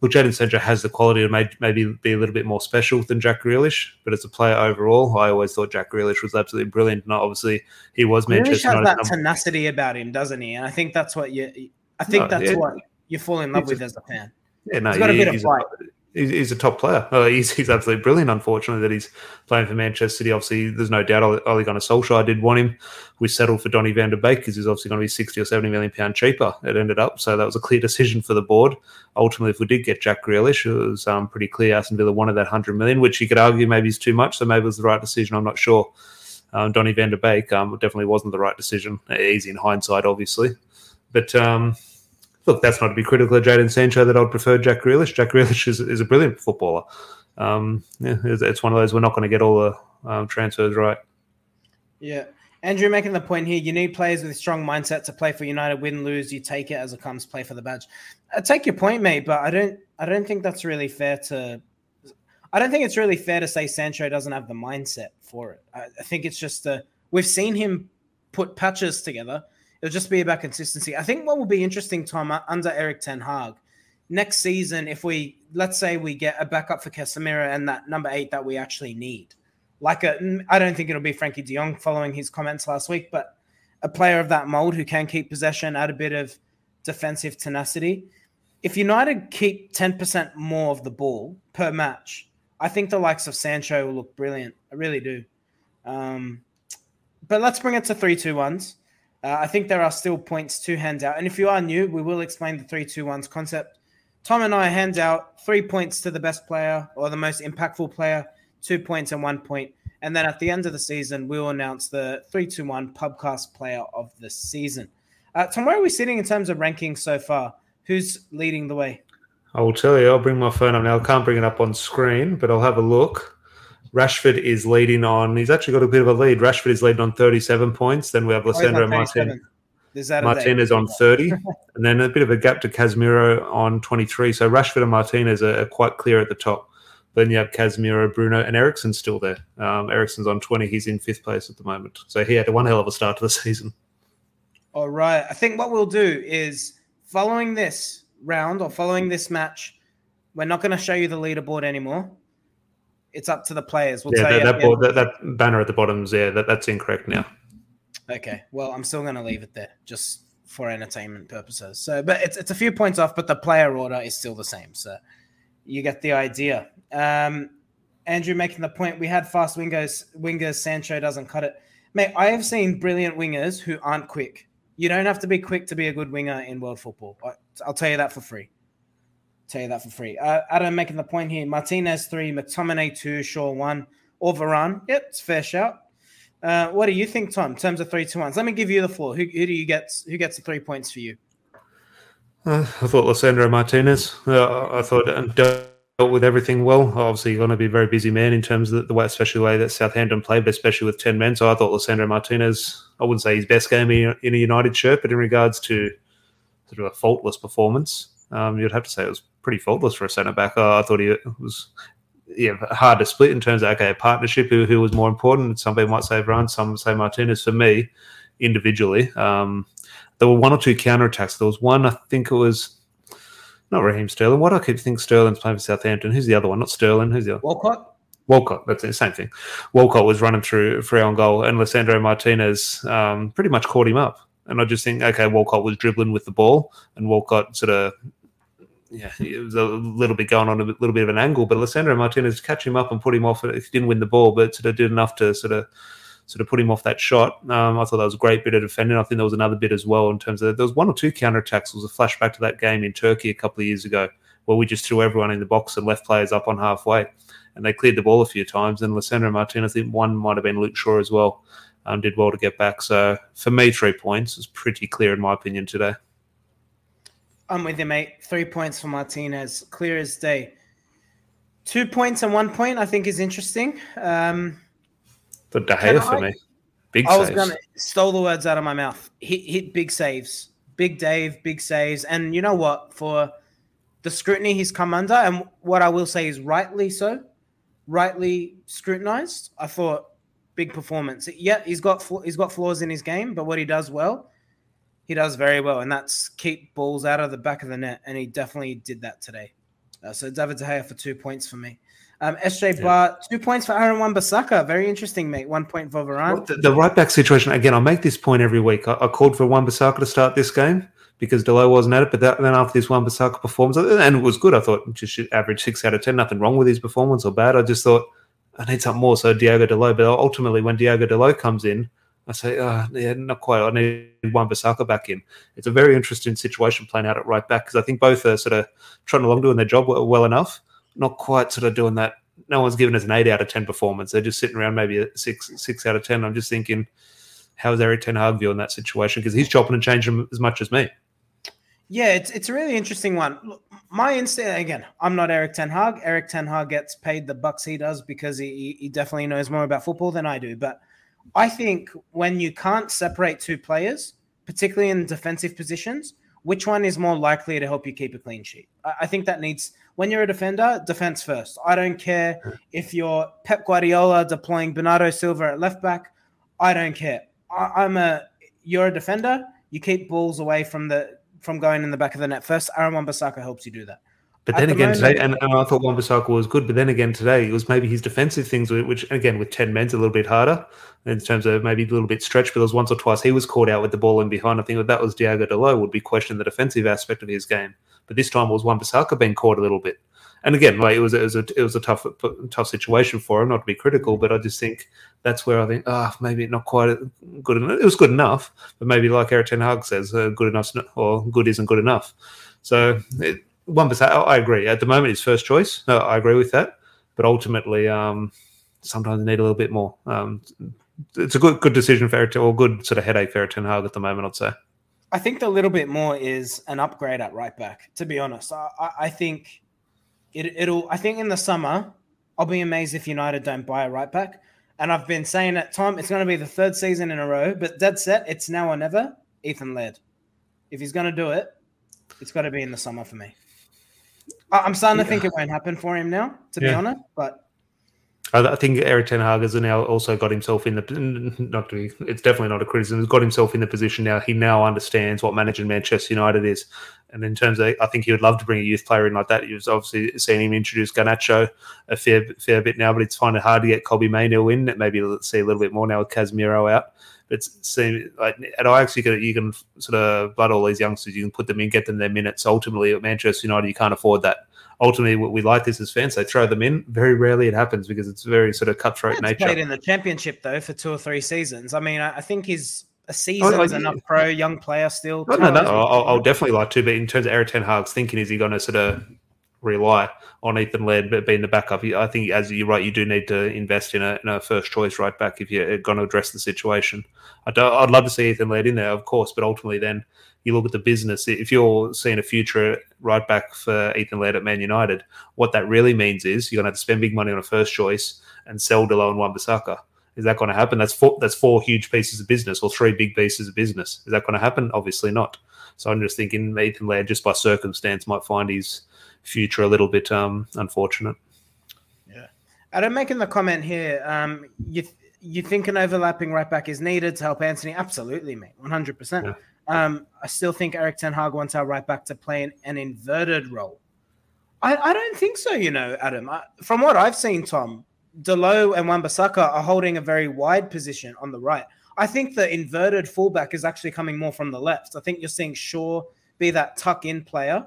Well, Jadon Sancho has the quality to maybe be a little bit more special than Jack Grealish, but as a player overall, I always thought Jack Grealish was absolutely brilliant. And obviously, he was Grealish Manchester. has that tenacity about him, doesn't he? And I think that's what you. I think no, that's yeah. what you fall in love with a, as a fan. Yeah, no, he's got he, a bit of fight. A, he's a top player. Uh, he's, he's absolutely brilliant. Unfortunately, that he's playing for Manchester City. Obviously, there's no doubt Ole Gunnar Solskjaer did want him. We settled for Donny van der Beek because he's obviously going to be 60 or 70 million pound cheaper. It ended up. So that was a clear <laughs> decision for the board. Ultimately, if we did get Jack Grealish, it was um, pretty clear Aston Villa wanted that 100 million, which you could argue maybe is too much. So maybe it was the right decision. I'm not sure. Um, Donny van der Beek um, definitely wasn't the right decision. Easy in hindsight, obviously. But um, look, that's not to be critical of Jadon Sancho that I'd prefer Jack Grealish. Jack Grealish is, is a brilliant footballer. Um, yeah, it's, one of those we're not going to get all the um, transfers right. Yeah. Andrew making the point here, you need players with a strong mindset to play for United, win, lose, you take it as it comes, play for the badge. I take your point, mate, but I don't I don't think that's really fair to I don't think it's really fair to say Sancho doesn't have the mindset for it. I, I think it's just a, we've seen him put patches together It'll just be about consistency. I think what will be interesting, Tom, under Erik Ten Hag, next season, if we let's say we get a backup for Casemiro and that number eight that we actually need, like a, I don't think it'll be Frenkie De Jong following his comments last week, but a player of that mold who can keep possession, add a bit of defensive tenacity. If United keep 10% more of the ball per match, I think the likes of Sancho will look brilliant. I really do. Um, but let's bring it to three two ones. Uh, I think there are still points to hand out. And if you are new, we will explain the three two ones concept. Tom and I hand out three points to the best player or the most impactful player, two points and one point. And then at the end of the season, we will announce the 321 Pubcast Player of the Season. Uh, Tom, where are we sitting in terms of rankings so far? Who's leading the way? I will tell you. I'll bring my phone up now. I can't bring it up on screen, but I'll have a look. Rashford is leading on. He's actually got a bit of a lead. Rashford is leading on 37 points. Then we have Lisandro Martinez. Martinez on 30, <laughs> and then a bit of a gap to Casemiro on 23. So Rashford and Martinez are, are quite clear at the top. Then you have Casemiro, Bruno, and Eriksen still there. Um, Eriksen's on 20. He's in fifth place at the moment. So he had a one hell of a start to the <laughs> season. All right. I think what we'll do is following this round or following this match, we're not going to show you the leaderboard anymore. It's up to the players. We'll yeah, that, that, board, that, that, banner at the bottom is yeah, that, that's incorrect now. Okay. Well, I'm still going to leave it there just for entertainment purposes. So, but it's, it's a few points off, but the player order is still the same. So you get the idea. Um, Andrew making the point we had fast wingers. Wingers Sancho doesn't cut it. Mate, I have seen brilliant wingers who aren't quick. You don't have to be quick to be a good winger in world football. I'll tell you that for free. Tell you that for free. Uh, Adam making the point here. Martinez three, McTominay two, Shaw one, or Varane. Yep, it's fair shout. Uh, what do you think, Tom? In terms of three to ones, let me give you the floor. Who, who do you get? Who gets the three points for you? Uh, I thought Lisandro Martinez. Uh, I thought and dealt with everything well. Obviously, you're going to be a very busy man in terms of the way, especially the way that Southampton played, but especially with 10 men. So I thought Lisandro Martinez, I wouldn't say his best game in, a United shirt, but in regards to sort of a faultless performance, um, you'd have to say it was pretty faultless for a centre back. Uh, I thought he was yeah, hard to split in terms of okay, partnership, who, who was more important. Some people might say Brown, some say Martinez. For me, individually, um, there were one or two counter attacks. There was one, I think it was not Raheem Sterling. What I keep thinking Sterling's playing for Southampton. Who's the other one? Not Sterling. Who's the other? Walcott. Walcott, that's the same thing. Walcott was running through free on goal, and Lisandro Martinez um, pretty much caught him up. And I just think, okay, Walcott was dribbling with the ball, and Walcott sort of, yeah, it was a little bit going on a little bit of an angle, but Lisandro Martinez catch him up and put him off. If he didn't win the ball, but sort of did enough to sort of sort of put him off that shot. Um, I thought that was a great bit of defending. I think there was another bit as well in terms of there was one or two counter attacks. It was a flashback to that game in Turkey a couple of years ago where we just threw everyone in the box and left players up on halfway. And they cleared the ball a few times. And Lisandro Martinez, I think one might have been Luke Shaw as well, um, did well to get back. So for me, three points is pretty clear in my opinion today. I'm with you, mate. Three points for Martinez, clear as day. Two points and one point, I think, is interesting. Um, the De Gea for me. Big I saves. was gonna stole the words out of my mouth. Hit hit big saves. Big Dave, big saves. And you know what? For the scrutiny he's come under, and what I will say is rightly so, rightly scrutinized. I thought big performance. Yeah, he's got he's got flaws in his game, but what he does well, he does very well, and that's keep balls out of the back of the net, and he definitely did that today. Uh, so David De Gea for two points for me. Um, SJ yeah. Bar, two points for Aaron Wan-Bissaka. Very interesting, mate. One point for Varane. The, the, right back situation, again, I make this point every week. I, I called for Wan-Bissaka to start this game because Dalot wasn't at it. But that, then after this Wan-Bissaka performance, and it was good, I thought just should average six out of 10. Nothing wrong with his performance or bad. I just thought I need something more. So Diogo Dalot. But ultimately, when Diogo Dalot comes in, I say, oh, yeah, not quite. I need Wan-Bissaka back in. It's a very interesting situation playing out at right back because I think both are sort of trotting along doing their job well, enough, not quite sort of doing that no one's given us an eight out of ten performance. They're just sitting around maybe a six six out of ten. I'm just thinking, how's Erik Ten Hag viewing that situation? Because he's chopping and changing as much as me. Yeah, it's it's a really interesting one. Look, my instinct again, I'm not Erik Ten Hag. Erik Ten Hag gets paid the bucks he does because he he definitely knows more about football than I do. But I think when you can't separate two players, particularly in defensive positions, which one is more likely to help you keep a clean sheet? I think that needs when you're a defender, defense first. I don't care if you're Pep Guardiola deploying Bernardo Silva at left back. I don't care. I, am a you're a defender. You keep balls away from the from going in the back of the net first. Aaron Wan-Bissaka helps you do that. But then the again moment, today, and, and, I thought Wan-Bissaka was good. But then again today, it was maybe his defensive things, which again with ten men's a little bit harder in terms of maybe a little bit stretched. But there was once or twice he was caught out with the ball in behind. I think that, that was Diogo Dalot would be questioned the defensive aspect of his game. But this time it was Wan-Bissaka being caught a little bit. And again, like it was, it was a it was a tough tough situation for him. Not to be critical, but I just think that's where I think ah oh, maybe not quite good enough. It was good enough, but maybe like Erik Ten Hag says, uh, good enough or good isn't good enough. So it, one percent. I agree. At the moment, it's first choice. No, I agree with that. But ultimately, um, sometimes they need a little bit more. Um, it's a good good decision for Erik, or good sort of headache for Erik Ten Hag at the moment. I'd say. I think the little bit more is an upgrade at right back. To be honest, I, I think it, it'll. I think in the summer, I'll be amazed if United don't buy a right back. And I've been saying it, Tom. It's going to be the third season in a row, but dead set. It's now or never. Ethan Laird. If he's going to do it, it's got to be in the summer for me. I'm starting to think it won't happen for him now, to yeah. be honest. But I think Erik Ten Hag has now also got himself in the not to be, it's definitely not a criticism. He's got himself in the position now. He now understands what managing Manchester United is, and in terms of, I think he would love to bring a youth player in like that. You've obviously seen him introduce Garnacho a fair fair bit now, but it's finding it hard to get Kobbie Mainoo in. Maybe let's see a little bit more now with Casemiro out. But it seems like at Ajax you can you can sort of blood all these youngsters. You can put them in, get them their minutes. Ultimately, at Manchester United, you can't afford that. Ultimately, we like this as fans. They throw them in. Very rarely it happens because it's very sort of cutthroat it's nature. Played in the championship though for two or three seasons. I mean, I think he's a oh, season oh, enough pro young player still. Oh, no, no, no. I'll, I'll, definitely like to. But in terms of Erik Ten Hag's thinking, is he going to sort of rely on Ethan Laird being the backup. I think, as you're right, you do need to invest in a, in a first choice right back if you're going to address the situation. I'd, I'd love to see Ethan Laird in there, of course, but ultimately, then you look at the business. If you're seeing a future right back for Ethan Laird at Man United, what that really means is you're going to have to spend big money on a first choice and sell Dalot and Wan-Bissaka. Is that going to happen? That's four. That's four huge pieces of business, or three big pieces of business. Is that going to happen? Obviously not. So I'm just thinking Ethan Laird, just by circumstance, might find his future a little bit um, unfortunate. Yeah, Adam making the comment here. Um, you you think an overlapping right back is needed to help Antony? Absolutely, mate, one hundred percent. Um, I still think Erik Ten Hag wants our right back to play an, an inverted role. I, I don't think so. You know, Adam. I, from what I've seen, Tom Dalot and Wan-Bissaka are holding a very wide position on the right. I think the inverted fullback is actually coming more from the left. I think you're seeing Shaw be that tuck in player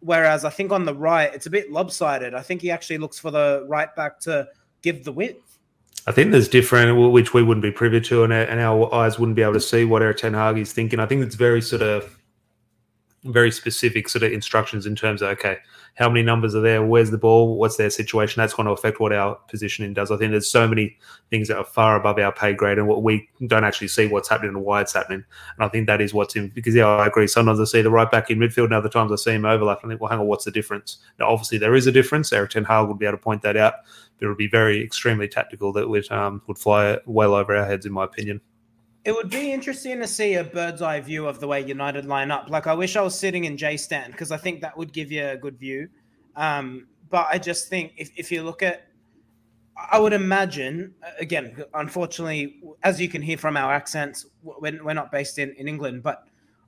Whereas I think on the right, it's a bit lopsided. I think he actually looks for the right back to give the width. I think there's different, which we wouldn't be privy to, and our, and our eyes wouldn't be able to see what Erik Ten Hag is thinking. I think it's very sort of very specific sort of instructions in terms of okay, how many numbers are there? Where's the ball? What's their situation? That's going to affect what our positioning does. I think there's so many things that are far above our pay grade and what we don't actually see what's happening and why it's happening. And I think that is what's in because yeah, I agree. Sometimes I see the right back in midfield, and other times I see him overlap. I think, well, hang on, what's the difference? Now, obviously there is a difference. Erik Ten Hag would be able to point that out, but it would be very extremely tactical that would um, would fly well over our heads, in my opinion. It would be interesting to see a bird's eye view of the way United line up. Like I wish I was sitting in J stand because I think that would give you a good view. Um, but I just think if, if you look at, I would imagine again, unfortunately, as you can hear from our accents, we're, we're not based in, in England, but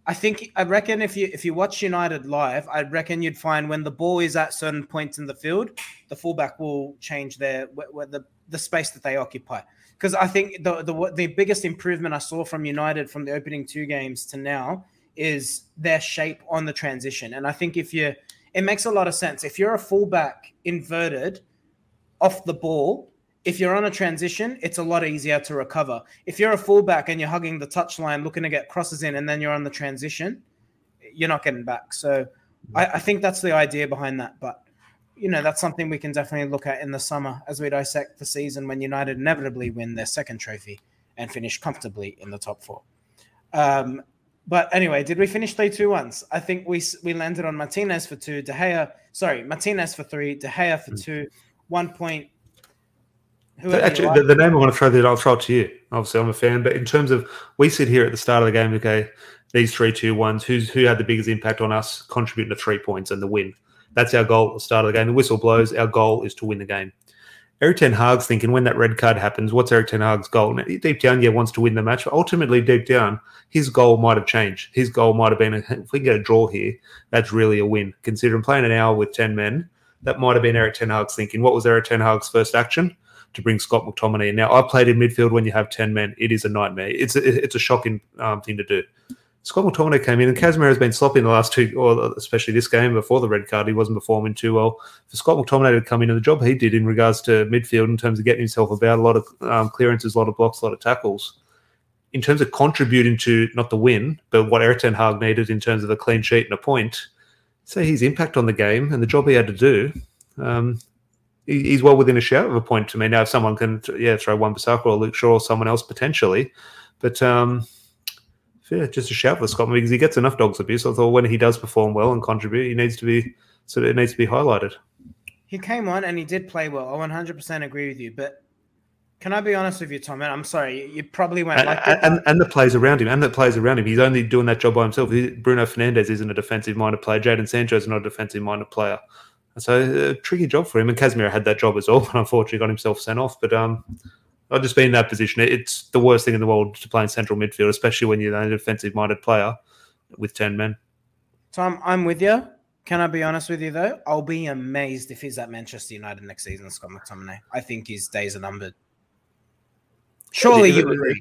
I think I reckon if you if you watch United live, I reckon you'd find when the ball is at certain points in the field, the fullback will change their the the space that they occupy because I think the, the the biggest improvement I saw from United from the opening two games to now is their shape on the transition. And I think if you, it makes a lot of sense. If you're a fullback inverted off the ball, if you're on a transition, it's a lot easier to recover. If you're a fullback and you're hugging the touchline, looking to get crosses in, and then you're on the transition, you're not getting back. So I, I think that's the idea behind that. But you know, that's something we can definitely look at in the summer as we dissect the season when United inevitably win their second trophy and finish comfortably in the top four. Um, but anyway, did we finish three two ones? I think we we landed on Martinez for two, De Gea, sorry, Martinez for three, De Gea for hmm. two, one point. Actually, like. the, the, name I want to throw that I'll throw it to you. Obviously, I'm a fan, but in terms of we sit here at the start of the game, okay, these three two ones, who's who had the biggest impact on us, contributing to three points and the win. That's our goal at the start of the game. The whistle blows. Our goal is to win the game. Erik Ten Hag's thinking when that red card happens, what's Erik Ten Hag's goal? Now, deep down, yeah, wants to win the match, but ultimately, deep down, his goal might have changed. His goal might have been if we can get a draw here, that's really a win. Considering playing an hour with 10 men, that might have been Erik Ten Hag's thinking. What was Erik Ten Hag's first action? To bring Scott McTominay in. Now, I've played in midfield when you have 10 men. It is a nightmare. It's a, it's a shocking um, thing to do. Scott McTominay came in, and Casemiro has been sloppy in the last two, or especially this game before the red card. He wasn't performing too well. For Scott McTominay to come in, and the job he did in regards to midfield in terms of getting himself about a lot of um, clearances, a lot of blocks, a lot of tackles, in terms of contributing to not the win, but what Erik Ten Hag needed in terms of a clean sheet and a point. So his impact on the game and the job he had to do, um, he, he's well within a shout of a point to me. Now, if someone can, yeah, throw Wan Bissaka or Luke Shaw or someone else potentially, but. Um, yeah, just a shout for Scotland because he gets enough dogs abuse. I thought when he does perform well and contribute, he needs to be so it needs to be highlighted. He came on and he did play well. I 100% agree with you, but can I be honest with you, Tom? And I'm sorry, you probably won't and, like it. And, and the players around him, and the players around him. He's only doing that job by himself. Bruno Fernandes isn't a defensive minded player. Jadon Sancho is not a defensive minded player. So a tricky job for him. And Casemiro had that job as well, <laughs> but unfortunately got himself sent off. But um, I've just been in that position. It's the worst thing in the world to play in central midfield, especially when you're an defensive minded player with 10 men. Tom, I'm with you. Can I be honest with you, though? I'll be amazed if he's at Manchester United next season, Scott McTominay. I think his days are numbered. Surely you agree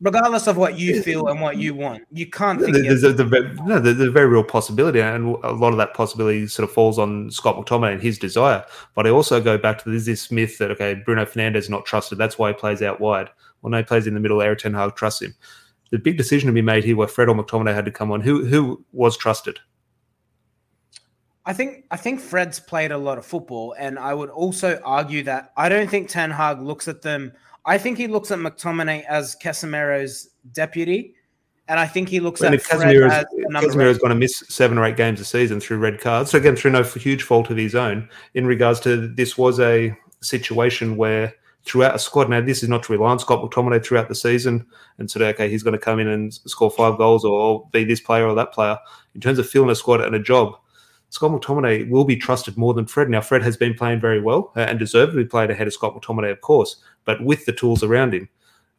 regardless of what you feel and what you want. You can't think there's, a, the, no, there's a very real possibility, and a lot of that possibility sort of falls on Scott McTominay and his desire. But I also go back to this, this myth that okay, Bruno Fernandes is not trusted. That's why he plays out wide. Well, no, he plays in the middle. Erik Ten Hag trusts him. The big decision to be made here, where Fred or McTominay had to come on. Who who was trusted? I think I think Fred's played a lot of football, and I would also argue that I don't think Ten Hag looks at them I think he looks at McTominay as Casemiro's deputy, and I think he looks and at Casemiro Casemiro is going to miss seven or eight games a season through red cards. So again, through no huge fault of his own. In regards to this, was a situation where throughout a squad. Now, this is not to rely on Scott McTominay throughout the season and say, okay, he's going to come in and score five goals or be this player or that player. In terms of filling a squad and a job, Scott McTominay will be trusted more than Fred. Now, Fred has been playing very well uh, and deservedly played ahead of Scott McTominay, of course, but with the tools around him.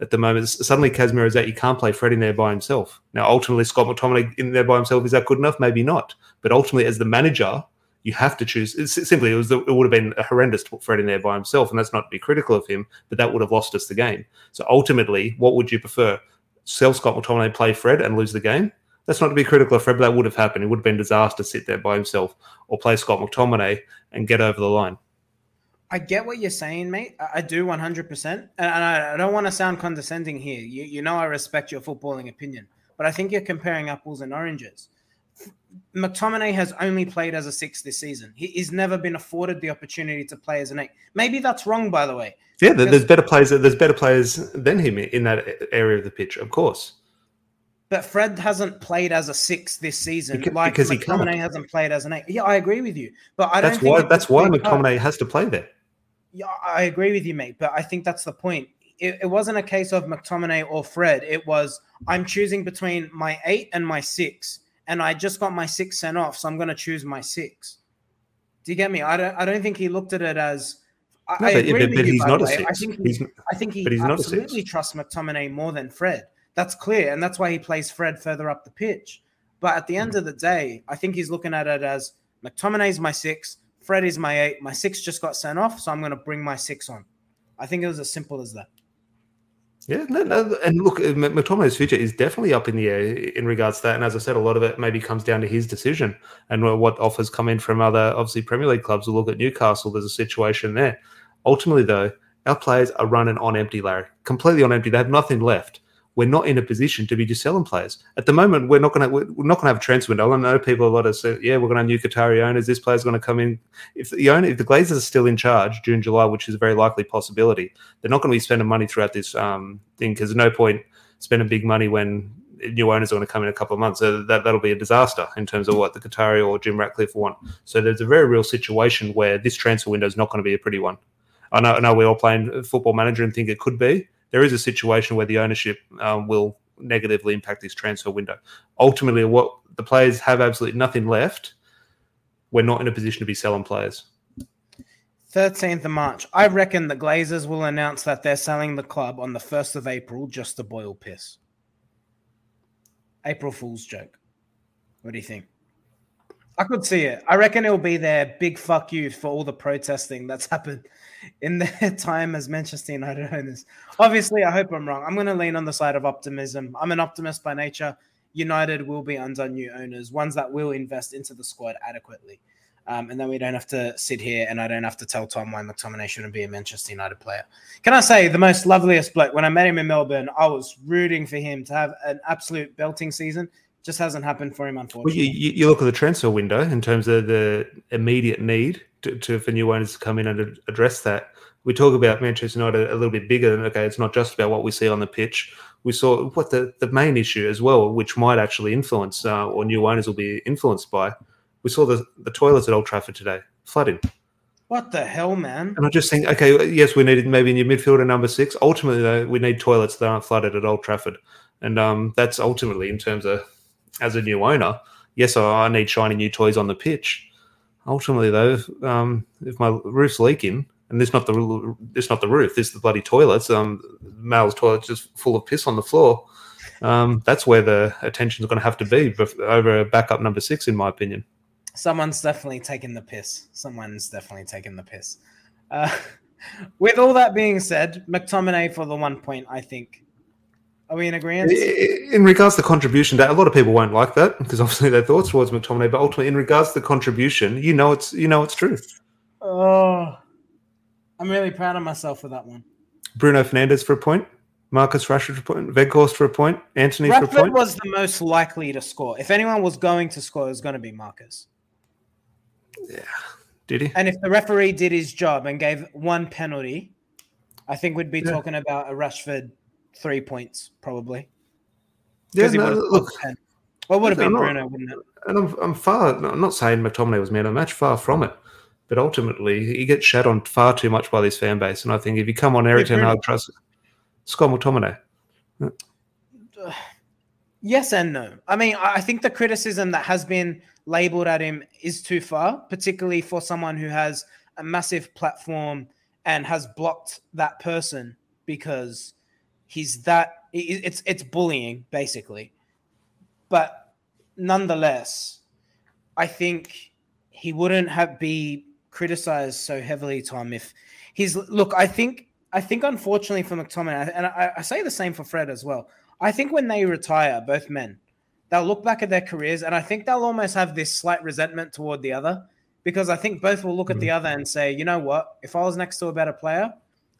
At the moment, suddenly Casemiro is out. You can't play Fred in there by himself. Now, ultimately, Scott McTominay in there by himself is that good enough? Maybe not. But ultimately, as the manager, you have to choose. It's simply, it was it would have been horrendous to put Fred in there by himself, and that's not to be critical of him, but that would have lost us the game. So ultimately, what would you prefer? Sell Scott McTominay, play Fred, and lose the game, that's not to be critical of Fred, but that would have happened. It would have been disaster to sit there by himself or play Scott McTominay and get over the line. I get what you're saying, mate. I do 100%. And I don't want to sound condescending here. You, you know, I respect your footballing opinion, but I think you're comparing apples and oranges. McTominay has only played as a six this season. He, he's never been afforded the opportunity to play as an eight. Maybe that's wrong, by the way. Yeah, there's better players. There's better players than him in that area of the pitch, of course. But Fred hasn't played as a six this season, because, like because McTominay he hasn't played as an eight. Yeah, I agree with you, but I don't. That's why. That's why McTominay has to play there. Yeah, I agree with you, mate. But I think that's the point. It, it wasn't a case of McTominay or Fred. It was I'm choosing between my eight and my six, and I just got my six sent off, so I'm going to choose my six. Do you get me? I don't. I don't think he looked at it as. I, no, I agree but, with but you, he's not a six. I think, he, I think he absolutely trusts McTominay more than Fred. That's clear, and that's why he plays Fred further up the pitch. But at the end of the day, I think he's looking at it as McTominay's my six, Fred is my eight. My six just got sent off, so I'm going to bring my six on. I think it was as simple as that. Yeah, no, no, and look, McTominay's future is definitely up in the air in regards to that. And as I said, a lot of it maybe comes down to his decision and what offers come in from other, obviously, Premier League clubs. We'll look at Newcastle. There's a situation there. Ultimately, though, our players are running on empty, Larry, completely on empty. They have nothing left we're not in a position to be just selling players at the moment. We're not going to we're not going to have a transfer window. I know people a lot of say, yeah, we're going to have new Qatari owners. This player's going to come in. If the owner, if the Glazers are still in charge June, July, which is a very likely possibility, they're not going to be spending money throughout this um, thing because no point spending big money when new owners are going to come in a couple of months. So that that'll be a disaster in terms of what the Qatari or Jim Ratcliffe want. So there's a very real situation where this transfer window is not going to be a pretty one. I know, I know we're all playing football manager and think it could be, there is a situation where the ownership um, will negatively impact this transfer window. Ultimately, what the players have absolutely nothing left. We're not in a position to be selling players. 13th of March. I reckon the Glazers will announce that they're selling the club on the 1st of April just to boil piss. April Fool's joke. What do you think? I could see it. I reckon it'll be their big fuck you for all the protesting that's happened in their <laughs> time as Manchester United owners. Obviously, I hope I'm wrong. I'm going to lean on the side of optimism. I'm an optimist by nature. United will be under new owners, ones that will invest into the squad adequately. Um, and then we don't have to sit here and I don't have to tell Tom why McTominay shouldn't be a Manchester United player. Can I say the most loveliest bloke? When I met him in Melbourne, I was rooting for him to have an absolute belting season. Just hasn't happened for him, unfortunately. Well, you, you, look at the transfer window in terms of the immediate need to, to for new owners to come in and address that. We talk about Manchester United a little bit bigger than okay, it's not just about what we see on the pitch. We saw what the, the main issue as well, which might actually influence uh, or new owners will be influenced by we saw the, the toilets at Old Trafford today flooding. What the hell, man? And I just think, okay, yes, we needed maybe in your midfielder number six. Ultimately, though, we need toilets that aren't flooded at Old Trafford, and um, that's ultimately in terms of as a new owner. Yes, I need shiny new toys on the pitch. Ultimately, though, um, if my roof's leaking and this not the this not the roof, this is the bloody toilets. Um, male's toilet just full of piss on the floor. Um, that's where the attention is going to have to be over backup number six, in my opinion someone's definitely taken the piss. Someone's definitely taken the piss. Uh, <laughs> with all that being said, McTominay for the one point, I think. Are we in agreement? In regards to contribution, a lot of people won't like that because <laughs> obviously their thoughts towards McTominay. But ultimately, in regards to the contribution, you know it's you know it's true. Oh, I'm really proud of myself for that one. Bruno Fernandes for a point. Marcus Rashford for a point. Weghorst for a point. Anthony Rashford for a point. was the most likely to score. If anyone was going to score, it was going to be Marcus. Yeah. Did he? And if the referee did his job and gave one penalty, I think we'd be yeah. talking about a Rashford three points probably. Yeah, no, look. Well, would have been not, Bruno, wouldn't it? And I'm, I'm far. I'm not saying McTominay was man of the match. Far from it. But ultimately, he gets shat on far too much by this fan base. And I think if you come on Erik Ten Hag, trust Scott McTominay. <sighs> Yes and no. I mean, I think the criticism that has been labeled at him is too far, particularly for someone who has a massive platform and has blocked that person because he's that it's it's bullying basically. But nonetheless, I think he wouldn't have be criticized so heavily, Tom, if he's look, I think I think unfortunately for McTominay, and I, I say the same for Fred as well. I think when they retire, both men, they'll look back at their careers and I think they'll almost have this slight resentment toward the other because I think both will look at the mm. other and say, you know what, if I was next to a better player,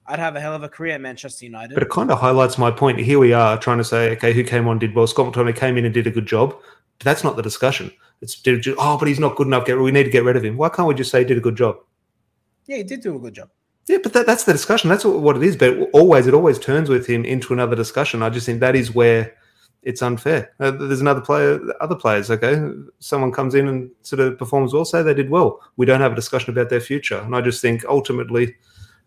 I'd have a hell of a career at Manchester United. But it kind of highlights my point. Here we are trying to say, okay, who came on did well? Scott McTominay came in and did a good job. But that's not the discussion. It's oh, but he's not good enough. Get we need to get rid of him. Why can't we just say he did a good job? Yeah, he did do a good job. Yeah, but that, that's the discussion. That's what it is. But always, it always turns with him into another discussion. I just think that is where it's unfair. Uh, there's another player, other players. Okay, someone comes in and sort of performs well, say they did well. We don't have a discussion about their future, and I just think ultimately,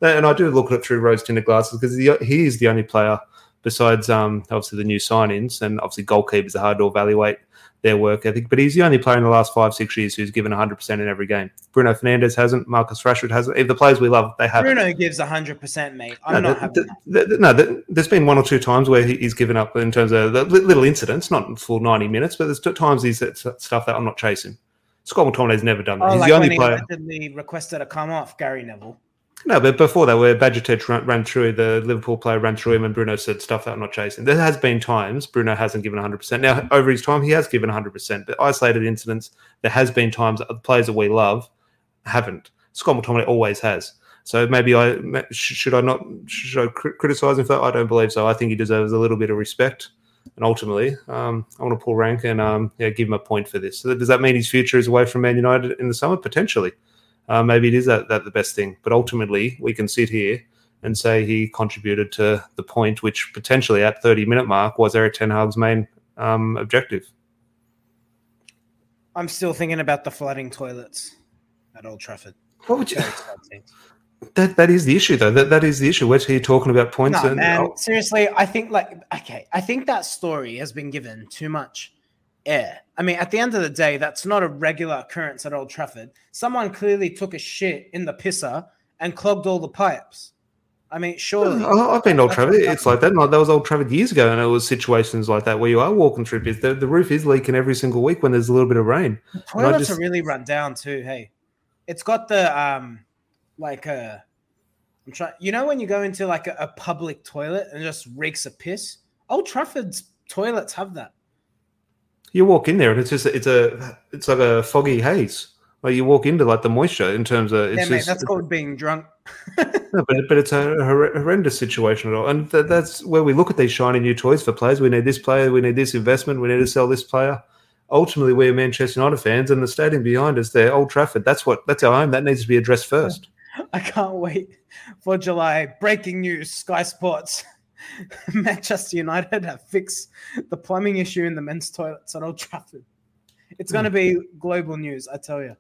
and I do look at it through rose-tinted glasses because he, is the only player besides um, obviously the new signings, and obviously goalkeepers are hard to evaluate their work ethic. But he's the only player in the last five, six years who's given 100% in every game. Bruno Fernandes hasn't. Marcus Rashford hasn't. If the players we love, they have. Bruno gives 100%, mate. I'm no, not the, the, the, no, there's been one or two times where he's given up in terms of little incidents, not full 90 minutes, but there's times he's stuff that I'm not chasing. Scott McTominay's never done that. Oh, he's like the only player. He requested a come off, Gary Neville. No, but before that, where Bajcetic ran, ran, through, the Liverpool player ran through him, and Bruno said stuff that I'm not chasing. There has been times Bruno hasn't given 100%. Now, over his time, he has given 100%, but isolated incidents, there has been times that the players that we love haven't. Scott McTominay always has. So maybe I should I not should I criticize him for that? I don't believe so. I think he deserves a little bit of respect. And ultimately, um, I want to pull rank and um, yeah, give him a point for this. So does that mean his future is away from Man United in the summer? Potentially uh, maybe it is that, that the best thing. But ultimately, we can sit here and say he contributed to the point, which potentially at 30 minute mark was Erik Ten Hag's main um, objective. I'm still thinking about the flooding toilets at Old Trafford. What would you? That that is the issue, though. That that is the issue. We're here talking about points. No, and, man. Oh. Seriously, I think like okay, I think that story has been given too much air. I mean, at the end of the day, that's not a regular occurrence at Old Trafford. Someone clearly took a shit in the pisser and clogged all the pipes. I mean, surely. I've been Old Trafford. It's like that. Like that was Old Trafford years ago, and it was situations like that where you are walking through bits. The, the roof is leaking every single week when there's a little bit of rain. The toilets just, are really run down too. Hey, it's got the um, like a. Uh, I'm trying. You know when you go into like a, a public toilet and just reeks of piss. Old Trafford's toilets have that. You walk in there and it's just it's a it's like a foggy haze. Like you walk into like the moisture in terms of it's yeah, mate, that's called being drunk. <laughs> no, but but it's a horrendous situation at all, and th- that's where we look at these shiny new toys for players. We need this player, we need this investment, we need to sell this player. Ultimately, we're Manchester United fans, and the stadium behind us, there, Old Trafford. That's what that's our home. That needs to be addressed first. <laughs> I can't wait for July. Breaking news: Sky Sports. <laughs> <laughs> Manchester United have fixed the plumbing issue in the men's toilets at Old Trafford. It's going to be global news, I tell you.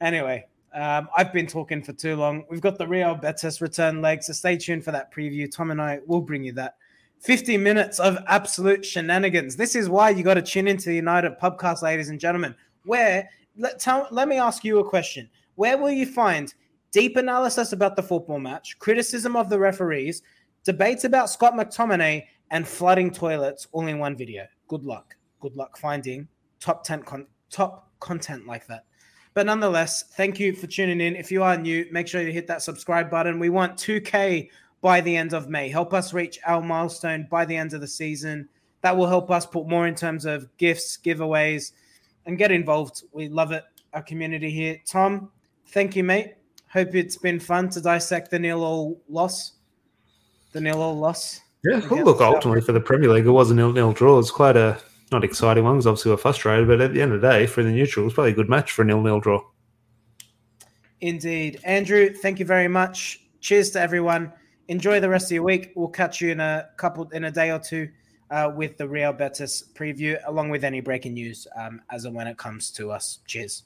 Anyway, um, I've been talking for too long. We've got the Real Betis return leg, so stay tuned for that preview. Tom and I will bring you that. 50 minutes of absolute shenanigans. This is why you got to tune into the United podcast, ladies and gentlemen. Where let tell, let me ask you a question. Where will you find deep analysis about the football match, criticism of the referees, debates about Scott McTominay, and flooding toilets all in one video. Good luck. Good luck finding top 10 con- top content like that. But nonetheless, thank you for tuning in. If you are new, make sure you hit that subscribe button. We want 2K by the end of May. Help us reach our milestone by the end of the season. That will help us put more in terms of gifts, giveaways, and get involved. We love it, our community here. Tom, thank you, mate. Hope it's been fun to dissect the nil all loss the nil all loss. Yeah, well, look, ultimately for the Premier League, it was a nil nil draw. It's quite a not exciting one because obviously we're frustrated, but at the end of the day, for the neutral, it's probably a good match for a nil nil draw. Indeed. Andrew, thank you very much. Cheers to everyone. Enjoy the rest of your week. We'll catch you in a couple in a day or two uh, with the Real Betis preview, along with any breaking news um, as and when it comes to us. Cheers.